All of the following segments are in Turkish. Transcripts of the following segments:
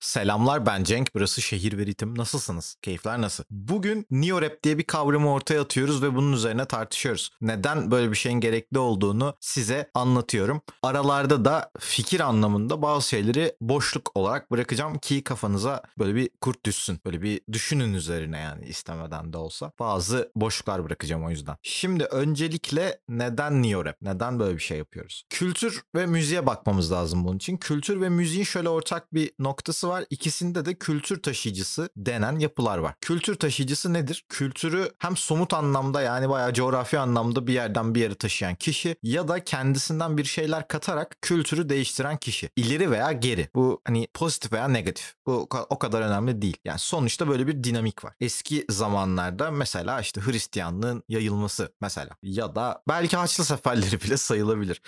Selamlar ben Cenk. Burası Şehir ve Ritim. Nasılsınız? Keyifler nasıl? Bugün Neo Rap diye bir kavramı ortaya atıyoruz ve bunun üzerine tartışıyoruz. Neden böyle bir şeyin gerekli olduğunu size anlatıyorum. Aralarda da fikir anlamında bazı şeyleri boşluk olarak bırakacağım ki kafanıza böyle bir kurt düşsün. Böyle bir düşünün üzerine yani istemeden de olsa. Bazı boşluklar bırakacağım o yüzden. Şimdi öncelikle neden Neo Rap? Neden böyle bir şey yapıyoruz? Kültür ve müziğe bakmamız lazım bunun için. Kültür ve müziğin şöyle ortak bir noktası var. İkisinde de kültür taşıyıcısı denen yapılar var. Kültür taşıyıcısı nedir? Kültürü hem somut anlamda yani bayağı coğrafi anlamda bir yerden bir yere taşıyan kişi ya da kendisinden bir şeyler katarak kültürü değiştiren kişi. İleri veya geri. Bu hani pozitif veya negatif. Bu o kadar önemli değil. Yani sonuçta böyle bir dinamik var. Eski zamanlarda mesela işte Hristiyanlığın yayılması mesela ya da belki Haçlı seferleri bile sayılabilir.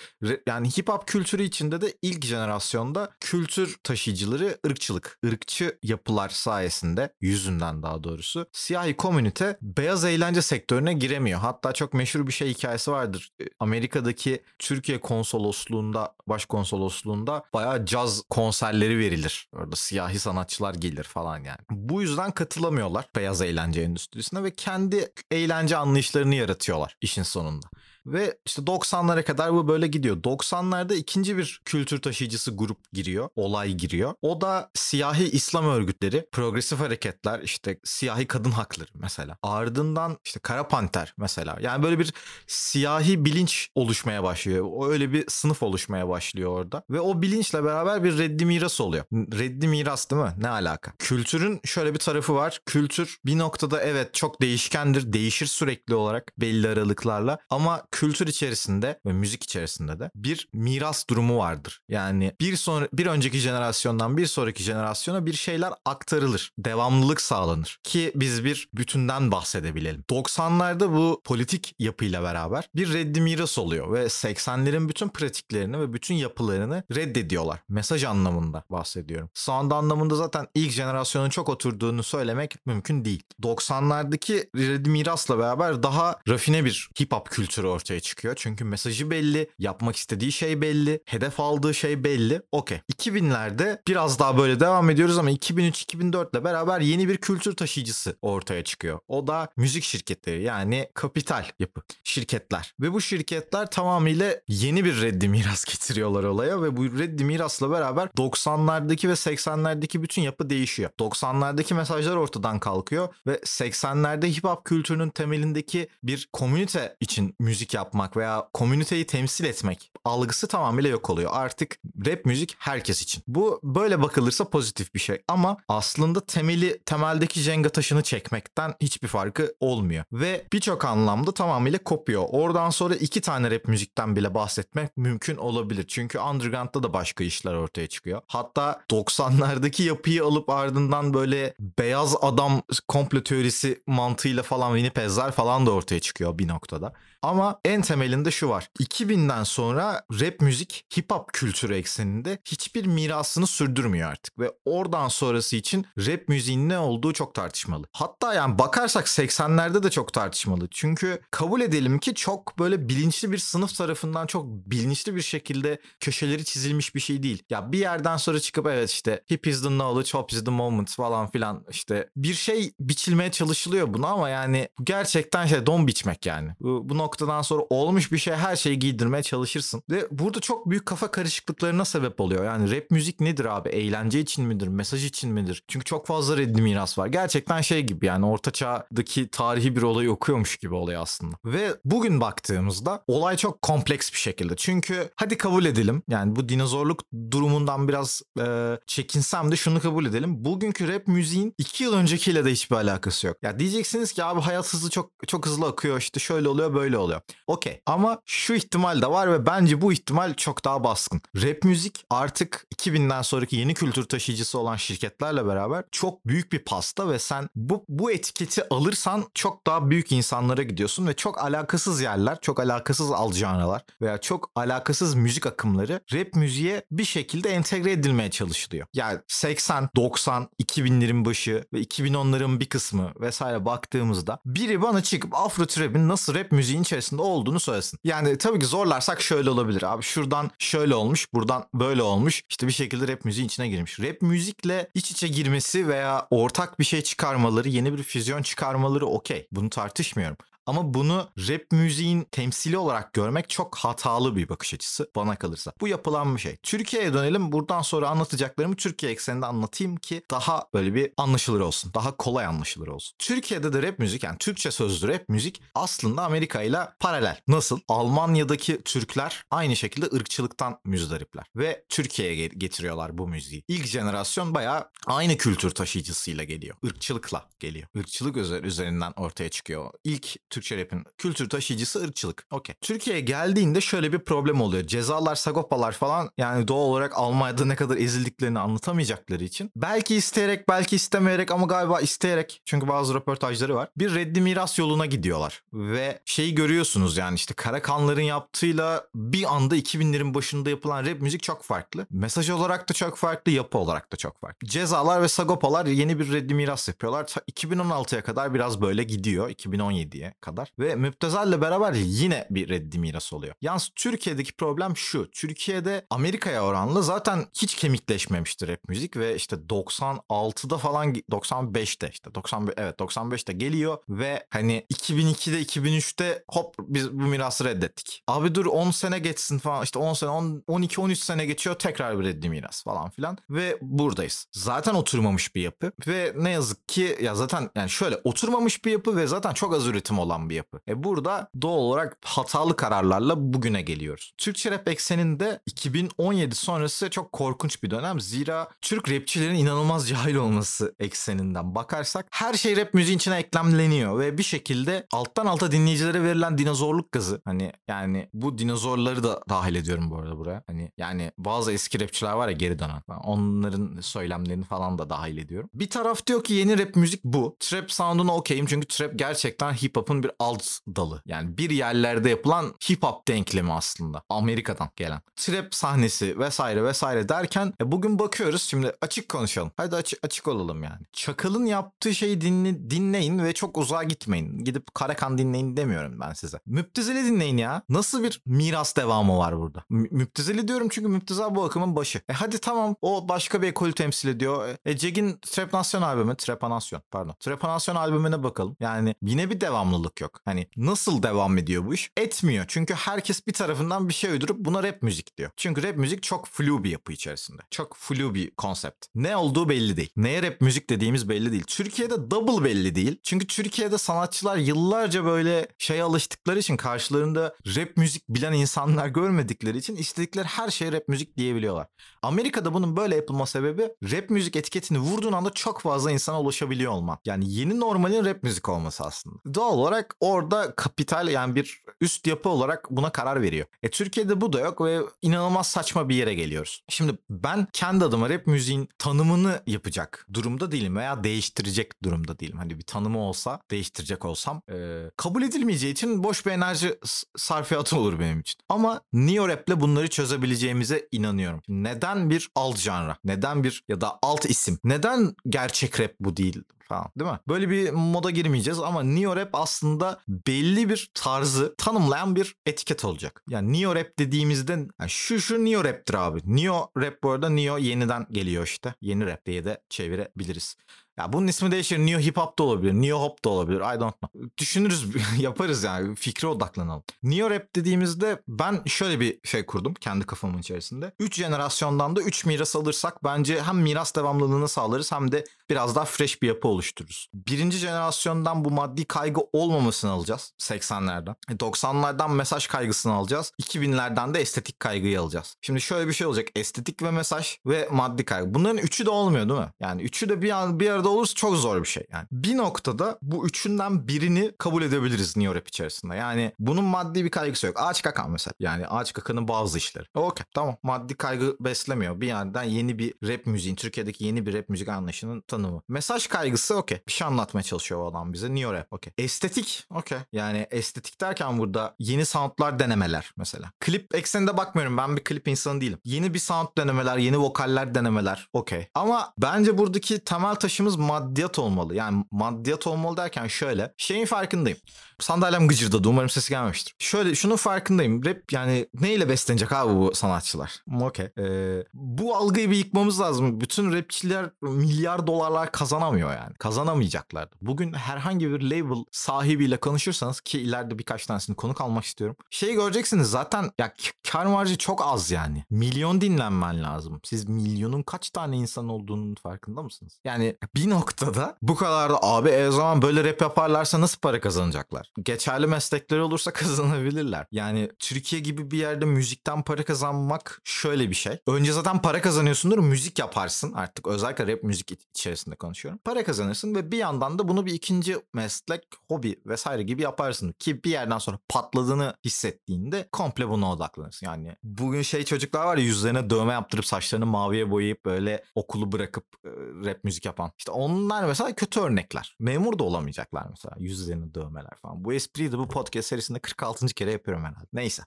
Yani hip hop kültürü içinde de ilk jenerasyonda kültür taşıyıcıları ırkçılık. Irkçı yapılar sayesinde yüzünden daha doğrusu siyahi komünite beyaz eğlence sektörüne giremiyor. Hatta çok meşhur bir şey hikayesi vardır. E, Amerika'daki Türkiye konsolosluğunda, başkonsolosluğunda bayağı caz konserleri verilir. Orada siyahi sanatçılar gelir falan yani. Bu yüzden katılamıyorlar beyaz eğlence endüstrisine ve kendi eğlence anlayışlarını yaratıyorlar işin sonunda. Ve işte 90'lara kadar bu böyle gidiyor. 90'larda ikinci bir kültür taşıyıcısı grup giriyor. Olay giriyor. O da siyahi İslam örgütleri, progresif hareketler, işte siyahi kadın hakları mesela. Ardından işte Kara Panter mesela. Yani böyle bir siyahi bilinç oluşmaya başlıyor. O öyle bir sınıf oluşmaya başlıyor orada. Ve o bilinçle beraber bir reddi miras oluyor. Reddi miras değil mi? Ne alaka? Kültürün şöyle bir tarafı var. Kültür bir noktada evet çok değişkendir. Değişir sürekli olarak belli aralıklarla. Ama kültür içerisinde ve müzik içerisinde de bir miras durumu vardır. Yani bir sonra bir önceki jenerasyondan bir sonraki jenerasyona bir şeyler aktarılır. Devamlılık sağlanır ki biz bir bütünden bahsedebilelim. 90'larda bu politik yapıyla beraber bir reddi miras oluyor ve 80'lerin bütün pratiklerini ve bütün yapılarını reddediyorlar. Mesaj anlamında bahsediyorum. Sound anlamında zaten ilk jenerasyonun çok oturduğunu söylemek mümkün değil. 90'lardaki reddi mirasla beraber daha rafine bir hip hop kültürü ortaya çıkıyor. Çünkü mesajı belli, yapmak istediği şey belli, hedef aldığı şey belli. Okey. 2000'lerde biraz daha böyle devam ediyoruz ama 2003-2004 ile beraber yeni bir kültür taşıyıcısı ortaya çıkıyor. O da müzik şirketleri yani kapital yapı şirketler. Ve bu şirketler tamamıyla yeni bir reddi miras getiriyorlar olaya ve bu reddi mirasla beraber 90'lardaki ve 80'lerdeki bütün yapı değişiyor. 90'lardaki mesajlar ortadan kalkıyor ve 80'lerde hip hop kültürünün temelindeki bir komünite için müzik yapmak veya komüniteyi temsil etmek algısı tamamıyla yok oluyor. Artık rap müzik herkes için. Bu böyle bakılırsa pozitif bir şey ama aslında temeli temeldeki jenga taşını çekmekten hiçbir farkı olmuyor. Ve birçok anlamda tamamıyla kopuyor. Oradan sonra iki tane rap müzikten bile bahsetmek mümkün olabilir. Çünkü underground'da da başka işler ortaya çıkıyor. Hatta 90'lardaki yapıyı alıp ardından böyle beyaz adam komplo teorisi mantığıyla falan Winnipezler falan da ortaya çıkıyor bir noktada. Ama en temelinde şu var. 2000'den sonra rap müzik hip hop kültürü ekseninde hiçbir mirasını sürdürmüyor artık ve oradan sonrası için rap müziğin ne olduğu çok tartışmalı. Hatta yani bakarsak 80'lerde de çok tartışmalı. Çünkü kabul edelim ki çok böyle bilinçli bir sınıf tarafından çok bilinçli bir şekilde köşeleri çizilmiş bir şey değil. Ya bir yerden sonra çıkıp evet işte hip is the knowledge, hop is the moment falan filan işte bir şey biçilmeye çalışılıyor buna ama yani gerçekten şey don biçmek yani. Bu, bu noktadan sonra olmuş bir şey her şeyi giydirmeye çalışırsın. Ve burada çok büyük kafa karışıklıklarına sebep oluyor. Yani rap müzik nedir abi? Eğlence için midir? Mesaj için midir? Çünkü çok fazla reddi miras var. Gerçekten şey gibi yani orta çağdaki tarihi bir olayı okuyormuş gibi oluyor aslında. Ve bugün baktığımızda olay çok kompleks bir şekilde. Çünkü hadi kabul edelim. Yani bu dinozorluk durumundan biraz e, çekinsem de şunu kabul edelim. Bugünkü rap müziğin iki yıl öncekiyle de hiçbir alakası yok. Ya diyeceksiniz ki abi hayat hızlı çok çok hızlı akıyor işte şöyle oluyor böyle oluyor. Okey ama şu ihtimal de var ve bence bu ihtimal çok daha baskın. Rap müzik artık 2000'den sonraki yeni kültür taşıyıcısı olan şirketlerle beraber çok büyük bir pasta ve sen bu, bu etiketi alırsan çok daha büyük insanlara gidiyorsun ve çok alakasız yerler, çok alakasız alcanalar veya çok alakasız müzik akımları rap müziğe bir şekilde entegre edilmeye çalışılıyor. Yani 80, 90, 2000'lerin başı ve 2010'ların bir kısmı vesaire baktığımızda biri bana çıkıp Afro Trap'in nasıl rap müziğin içerisinde olduğunu söylesin. Yani tabii ki zorlarsak şöyle olabilir abi. Şuradan şöyle olmuş, buradan böyle olmuş. İşte bir şekilde rap müziğin içine girmiş. Rap müzikle iç içe girmesi veya ortak bir şey çıkarmaları, yeni bir füzyon çıkarmaları okey. Bunu tartışmıyorum. Ama bunu rap müziğin temsili olarak görmek çok hatalı bir bakış açısı bana kalırsa. Bu yapılan bir şey. Türkiye'ye dönelim. Buradan sonra anlatacaklarımı Türkiye ekseninde anlatayım ki daha böyle bir anlaşılır olsun. Daha kolay anlaşılır olsun. Türkiye'de de rap müzik yani Türkçe sözlü rap müzik aslında Amerika ile paralel. Nasıl? Almanya'daki Türkler aynı şekilde ırkçılıktan müzdaripler. Ve Türkiye'ye getiriyorlar bu müziği. İlk jenerasyon bayağı aynı kültür taşıyıcısıyla geliyor. Irkçılıkla geliyor. Irkçılık üzerinden ortaya çıkıyor. İlk Türkçe rapin kültür taşıyıcısı ırkçılık. Okey. Türkiye'ye geldiğinde şöyle bir problem oluyor. Cezalar, sagopalar falan yani doğal olarak Almanya'da ne kadar ezildiklerini anlatamayacakları için belki isteyerek belki istemeyerek ama galiba isteyerek çünkü bazı röportajları var. Bir reddi miras yoluna gidiyorlar. Ve şeyi görüyorsunuz yani işte Karakanların yaptığıyla bir anda 2000'lerin başında yapılan rap müzik çok farklı. Mesaj olarak da çok farklı, yapı olarak da çok farklı. Cezalar ve sagopalar yeni bir reddi miras yapıyorlar. 2016'ya kadar biraz böyle gidiyor. 2017'ye kadar. Ve Müptezel'le beraber yine bir reddi miras oluyor. Yalnız Türkiye'deki problem şu. Türkiye'de Amerika'ya oranlı zaten hiç kemikleşmemiştir rap müzik ve işte 96'da falan 95'te işte 91 evet 95'te geliyor ve hani 2002'de 2003'te hop biz bu mirası reddettik. Abi dur 10 sene geçsin falan işte 10 sene 12 13 sene geçiyor tekrar bir reddi miras falan filan ve buradayız. Zaten oturmamış bir yapı ve ne yazık ki ya zaten yani şöyle oturmamış bir yapı ve zaten çok az üretim olan bir yapı. E burada doğal olarak hatalı kararlarla bugüne geliyoruz. Türkçe rap ekseninde 2017 sonrası çok korkunç bir dönem. Zira Türk rapçilerin inanılmaz cahil olması ekseninden bakarsak her şey rap müziğin içine eklemleniyor ve bir şekilde alttan alta dinleyicilere verilen dinozorluk gazı hani yani bu dinozorları da dahil ediyorum bu arada buraya. Hani yani bazı eski rapçiler var ya geri dönen. Onların söylemlerini falan da dahil ediyorum. Bir taraf diyor ki yeni rap müzik bu. Trap sound'una okeyim çünkü trap gerçekten hip hop'un bir alt dalı. Yani bir yerlerde yapılan hip hop denklemi aslında. Amerika'dan gelen. Trap sahnesi vesaire vesaire derken e, bugün bakıyoruz şimdi açık konuşalım. Hadi açık, açık olalım yani. Çakal'ın yaptığı şeyi dinle, dinleyin ve çok uzağa gitmeyin. Gidip Karakan dinleyin demiyorum ben size. Müptezeli dinleyin ya. Nasıl bir miras devamı var burada? M- Müptezeli diyorum çünkü Müptezel bu akımın başı. E hadi tamam o başka bir ekolü temsil ediyor. E, e Ceg'in Trepanasyon albümü, Trepanasyon pardon. Trepanasyon albümüne bakalım. Yani yine bir devamlılık yok. Hani nasıl devam ediyor bu iş? Etmiyor. Çünkü herkes bir tarafından bir şey uydurup buna rap müzik diyor. Çünkü rap müzik çok flu bir yapı içerisinde. Çok flu bir konsept. Ne olduğu belli değil. Neye rap müzik dediğimiz belli değil. Türkiye'de double belli değil. Çünkü Türkiye'de sanatçılar yıllarca böyle şey alıştıkları için karşılarında rap müzik bilen insanlar görmedikleri için istedikleri her şeye rap müzik diyebiliyorlar. Amerika'da bunun böyle yapılma sebebi rap müzik etiketini vurduğun anda çok fazla insana ulaşabiliyor olman. Yani yeni normalin rap müzik olması aslında. Doğal olarak orada kapital yani bir üst yapı olarak buna karar veriyor. E Türkiye'de bu da yok ve inanılmaz saçma bir yere geliyoruz. Şimdi ben kendi adıma rap müziğin tanımını yapacak durumda değilim veya değiştirecek durumda değilim. Hani bir tanımı olsa değiştirecek olsam e, kabul edilmeyeceği için boş bir enerji sarfiyatı olur benim için. Ama neo rap'le bunları çözebileceğimize inanıyorum. Neden bir alt janra? Neden bir ya da alt isim? Neden gerçek rap bu değil? Falan değil mi? Böyle bir moda girmeyeceğiz ama neo rap aslında belli bir tarzı tanımlayan bir etiket olacak. Yani neo rap dediğimizde yani şu şu neo rap'tir abi. Neo rap bu arada neo yeniden geliyor işte. Yeni rap diye de çevirebiliriz. Ya bunun ismi değişir. Neo hip hop da olabilir. Neo hop da olabilir. I don't know. Düşünürüz, yaparız yani. Fikre odaklanalım. Neo rap dediğimizde ben şöyle bir şey kurdum kendi kafamın içerisinde. 3 jenerasyondan da 3 miras alırsak bence hem miras devamlılığını sağlarız hem de biraz daha fresh bir yapı oluştururuz. Birinci jenerasyondan bu maddi kaygı olmamasını alacağız 80'lerden. 90'lardan e, mesaj kaygısını alacağız. 2000'lerden de estetik kaygıyı alacağız. Şimdi şöyle bir şey olacak. Estetik ve mesaj ve maddi kaygı. Bunların üçü de olmuyor değil mi? Yani üçü de bir an bir arada olursa çok zor bir şey. Yani bir noktada bu üçünden birini kabul edebiliriz New Rap içerisinde. Yani bunun maddi bir kaygısı yok. Ağaç kakan mesela. Yani ağaç kakanın bazı işleri. Okey tamam. Maddi kaygı beslemiyor. Bir yerden yeni bir rap müziğin, Türkiye'deki yeni bir rap müzik anlayışının tanımı. Mesaj kaygısı okey. Bir şey anlatmaya çalışıyor o adam bize. New Rap okey. Estetik okey. Yani estetik derken burada yeni soundlar denemeler mesela. Klip ekseninde bakmıyorum. Ben bir klip insanı değilim. Yeni bir sound denemeler, yeni vokaller denemeler okey. Ama bence buradaki temel taşımız amacımız maddiyat olmalı. Yani maddiyat olmalı derken şöyle. Şeyin farkındayım. Sandalyem gıcırdadı. Umarım sesi gelmemiştir. Şöyle şunun farkındayım. Rap yani neyle beslenecek abi bu sanatçılar? Okey. Ee, bu algıyı bir yıkmamız lazım. Bütün rapçiler milyar dolarlar kazanamıyor yani. Kazanamayacaklar. Bugün herhangi bir label sahibiyle konuşursanız ki ileride birkaç tanesini konuk almak istiyorum. Şeyi göreceksiniz zaten ya kar marjı çok az yani. Milyon dinlenmen lazım. Siz milyonun kaç tane insan olduğunun farkında mısınız? Yani bir noktada bu kadar da abi e, zaman böyle rap yaparlarsa nasıl para kazanacaklar? Geçerli meslekleri olursa kazanabilirler. Yani Türkiye gibi bir yerde müzikten para kazanmak şöyle bir şey. Önce zaten para kazanıyorsundur müzik yaparsın artık özellikle rap müzik içerisinde konuşuyorum. Para kazanırsın ve bir yandan da bunu bir ikinci meslek, hobi vesaire gibi yaparsın ki bir yerden sonra patladığını hissettiğinde komple buna odaklanırsın. Yani bugün şey çocuklar var ya yüzlerine dövme yaptırıp saçlarını maviye boyayıp böyle okulu bırakıp e, rap müzik yapan. İşte onlar mesela kötü örnekler. Memur da olamayacaklar mesela yüzlerine dövmeler falan. Bu espriyi de bu podcast serisinde 46. kere yapıyorum herhalde. Neyse.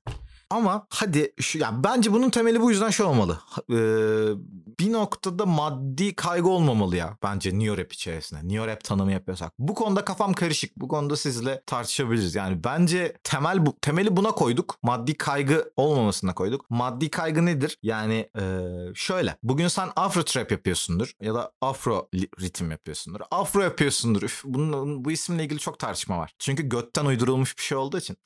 Ama hadi şu yani bence bunun temeli bu yüzden şey olmalı. Ee, bir noktada maddi kaygı olmamalı ya bence Neo Rap içerisinde. Neo Rap tanımı yapıyorsak. Bu konuda kafam karışık. Bu konuda sizle tartışabiliriz. Yani bence temel bu temeli buna koyduk. Maddi kaygı olmamasına koyduk. Maddi kaygı nedir? Yani ee, şöyle. Bugün sen Afro Trap yapıyorsundur ya da Afro ritim yapıyorsundur. Afro yapıyorsundur. Üf, bunun, bu isimle ilgili çok tartışma var. Çünkü götten uydurulmuş bir şey olduğu için.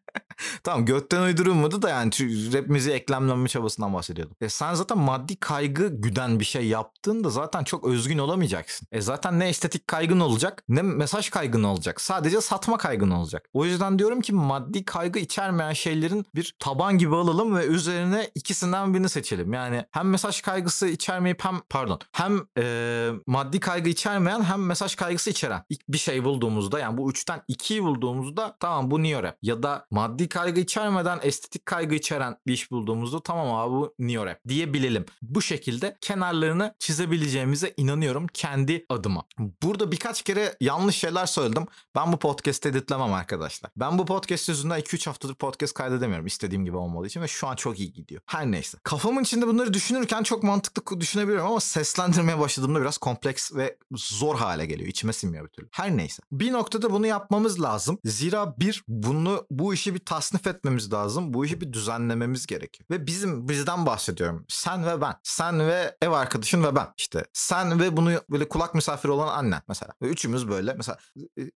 tamam götten uydurulmadı da yani rap müziği eklemlenme çabasından bahsediyordum. E sen zaten maddi kaygı güden bir şey yaptığında zaten çok özgün olamayacaksın. E zaten ne estetik kaygın olacak ne mesaj kaygın olacak. Sadece satma kaygın olacak. O yüzden diyorum ki maddi kaygı içermeyen şeylerin bir taban gibi alalım ve üzerine ikisinden birini seçelim. Yani hem mesaj kaygısı içermeyip hem pardon hem e, maddi kaygı içermeyen hem mesaj kaygısı içeren bir şey bulduğumuzda yani bu üçten ikiyi bulduğumuzda tamam bu Neo Rap ya da maddi kaygı içermeden estetik kaygı içeren bir iş bulduğumuzda tamam abi bu Neo Rap diyebilelim. Bu şekilde kenarlarını çizebileceğimize inanıyorum kendi adıma. Burada birkaç kere yanlış şeyler söyledim. Ben bu podcast'te editlemem arkadaşlar. Ben bu podcast yüzünden 2-3 haftadır podcast kaydedemiyorum istediğim gibi olmadığı için ve şu an çok iyi gidiyor. Her neyse. Kafamın içinde bunları düşünürken çok mantıklı düşünebiliyorum ama seslendirmeye başladığımda biraz kompleks ve zor hale geliyor. İçime sinmiyor bir türlü. Her neyse. Bir noktada bunu yapmamız lazım. Zira bir bunu bu işi bir tasnif etmemiz lazım. Bu işi bir düzenlememiz gerekiyor. Ve bizim bizden bahsediyorum. Sen ve ben. Sen ve ev arkadaşın ve ben. İşte sen ve bunu böyle kulak misafiri olan annen mesela. Ve üçümüz böyle mesela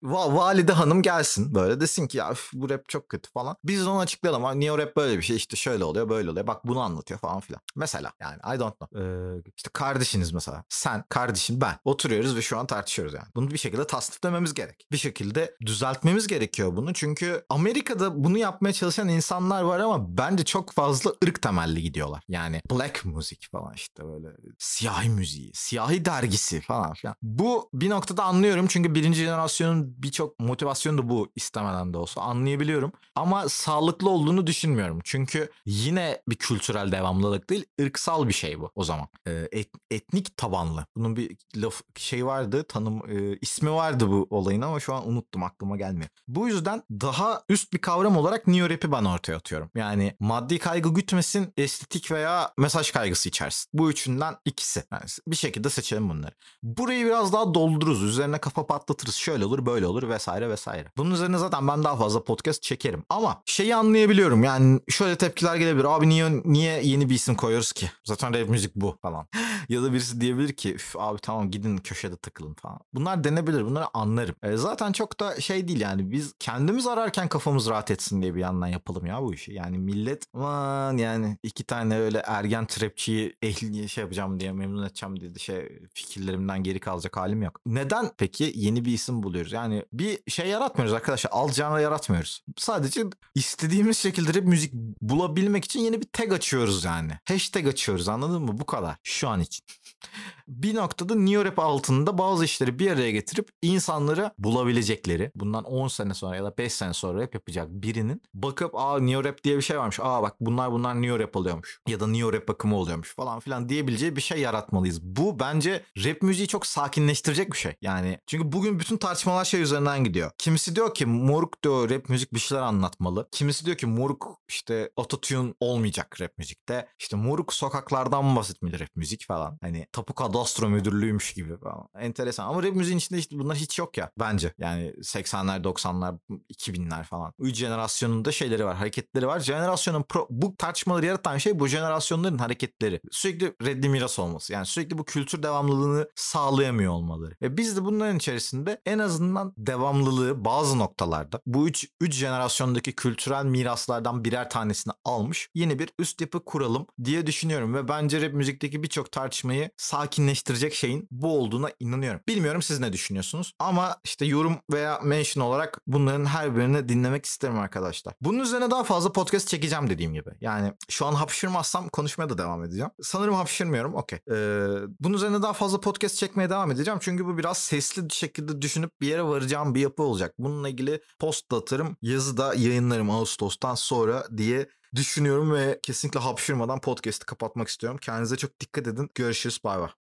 va- valide hanım gelsin böyle desin ki ya üf, bu rap çok kötü falan. Biz onu açıklayalım. Niye o rap böyle bir şey işte şöyle oluyor böyle oluyor. Bak bunu anlatıyor falan filan. Mesela yani I don't know. Ee, işte kardeşiniz mesela. Sen, kardeşin, ben. Oturuyoruz ve şu an tartışıyoruz yani. Bunu bir şekilde tasniflememiz gerek. Bir şekilde düzeltmemiz gerekiyor bunu. Çünkü Amerika'da bunu yapmaya çalışan insanlar var ama bence çok fazla ırk temelli gidiyorlar. Yani black müzik falan işte böyle siyahi müziği, siyahi dergisi falan filan. Bu bir noktada anlıyorum çünkü birinci jenerasyonun birçok motivasyonu da bu istemeden de olsa anlayabiliyorum. Ama sağlıklı olduğunu düşünmüyorum. Çünkü yine bir kültürel devamlılık değil, ırksal bir şey bu o zaman. Ee, et, etnik tabanlı. Bunun bir laf şey vardı, tanım e, ismi vardı bu olayın ama şu an unuttum aklıma gelmiyor. Bu yüzden daha üst bir kavram olarak Neo Rap'i ben ortaya atıyorum. Yani maddi kaygı gütmesin, estetik veya mesaj kaygısı içersin. Bu üçünden ikisi. Yani bir şekilde seçelim bunları. Burayı biraz daha doldururuz. Üzerine kafa patlatırız. Şöyle olur, böyle olur vesaire vesaire. Bunun üzerine zaten ben daha fazla podcast çekerim. Ama şeyi anlayabiliyorum. Yani şöyle tepkiler gelebilir. Abi niye niye yeni bir isim koyuyoruz ki? Zaten rap müzik bu falan. ya da birisi diyebilir ki abi tamam gidin köşede takılın falan. Bunlar denebilir. Bunları anlarım. E, zaten çok da şey değil yani. Biz kendimiz ararken kafamız rahat etsin diye bir yandan yapalım ya bu işi. Yani millet aman yani iki tane öyle ergen trapçiyi ehli şey yapacağım diye memnun edeceğim diye şey fikirlerimden geri kalacak halim yok. Neden peki yeni bir isim buluyoruz? Yani bir şey yaratmıyoruz arkadaşlar. Alacağını yaratmıyoruz. Sadece istediğimiz şekilde rap müzik bulabilmek için yeni bir tag açıyoruz yani. Hashtag açıyoruz anladın mı? Bu kadar. Şu an için. bir noktada New Rap altında bazı işleri bir araya getirip insanları bulabilecekleri bundan 10 sene sonra ya da 5 sene sonra rap yapacak birinin bakıp aa New Rap diye bir şey varmış. Aa bak bunlar bunlar New Rap alıyormuş ya da New Rap bakımı oluyormuş falan filan diyebileceği bir şey yaratmalıyız. Bu bence rap müziği çok sakinleştirecek bir şey. Yani çünkü bugün bütün tartışmalar şey üzerinden gidiyor. Kimisi diyor ki moruk diyor rap müzik bir şeyler anlatmalı. Kimisi diyor ki moruk işte ototune olmayacak rap müzikte. İşte moruk sokaklardan bahsetmeli rap müzik falan. Hani tapu kadastro müdürlüğüymüş gibi gibi falan. Enteresan. Ama rap müziğin içinde işte bunlar hiç yok ya bence. Yani 80'ler, 90'lar, 2000'ler falan. Üç jenerasyonunda şeyleri var, hareketleri var. Jenerasyonun pro- bu tartışmaları yaratan şey bu jenerasyonların hareketleri. Sürekli reddi miras olması. Yani sürekli bu kültür devamlılığını sağlayamıyor olmaları. Ve biz de bunların içerisinde en azından devamlılığı bazı noktalarda bu üç, üç jenerasyondaki kültürel miraslardan birer tanesini almış yeni bir üst yapı kuralım diye düşünüyorum ve bence rap müzikteki birçok tartışmayı sakinleştirecek şeyin bu olduğuna inanıyorum. Bilmiyorum siz ne düşünüyorsunuz ama işte yorum veya mention olarak bunların her birini dinlemek isterim arkadaşlar. Bunun üzerine daha fazla podcast çekeceğim dediğim gibi. Yani şu an hapşırmazsam konuşmaya da devam edeceğim. Sanırım hapşırmıyorum. Okey. Ee, bunun üzerine daha fazla podcast çekmeye devam edeceğim. Çünkü bu biraz sesli bir şekilde düşünüp bir yere varacağım bir yapı olacak. Bununla ilgili post da atarım. Yazı da yayınlarım Ağustos'tan sonra diye düşünüyorum ve kesinlikle hapşırmadan podcast'i kapatmak istiyorum. Kendinize çok dikkat edin. Görüşürüz. Bay bay.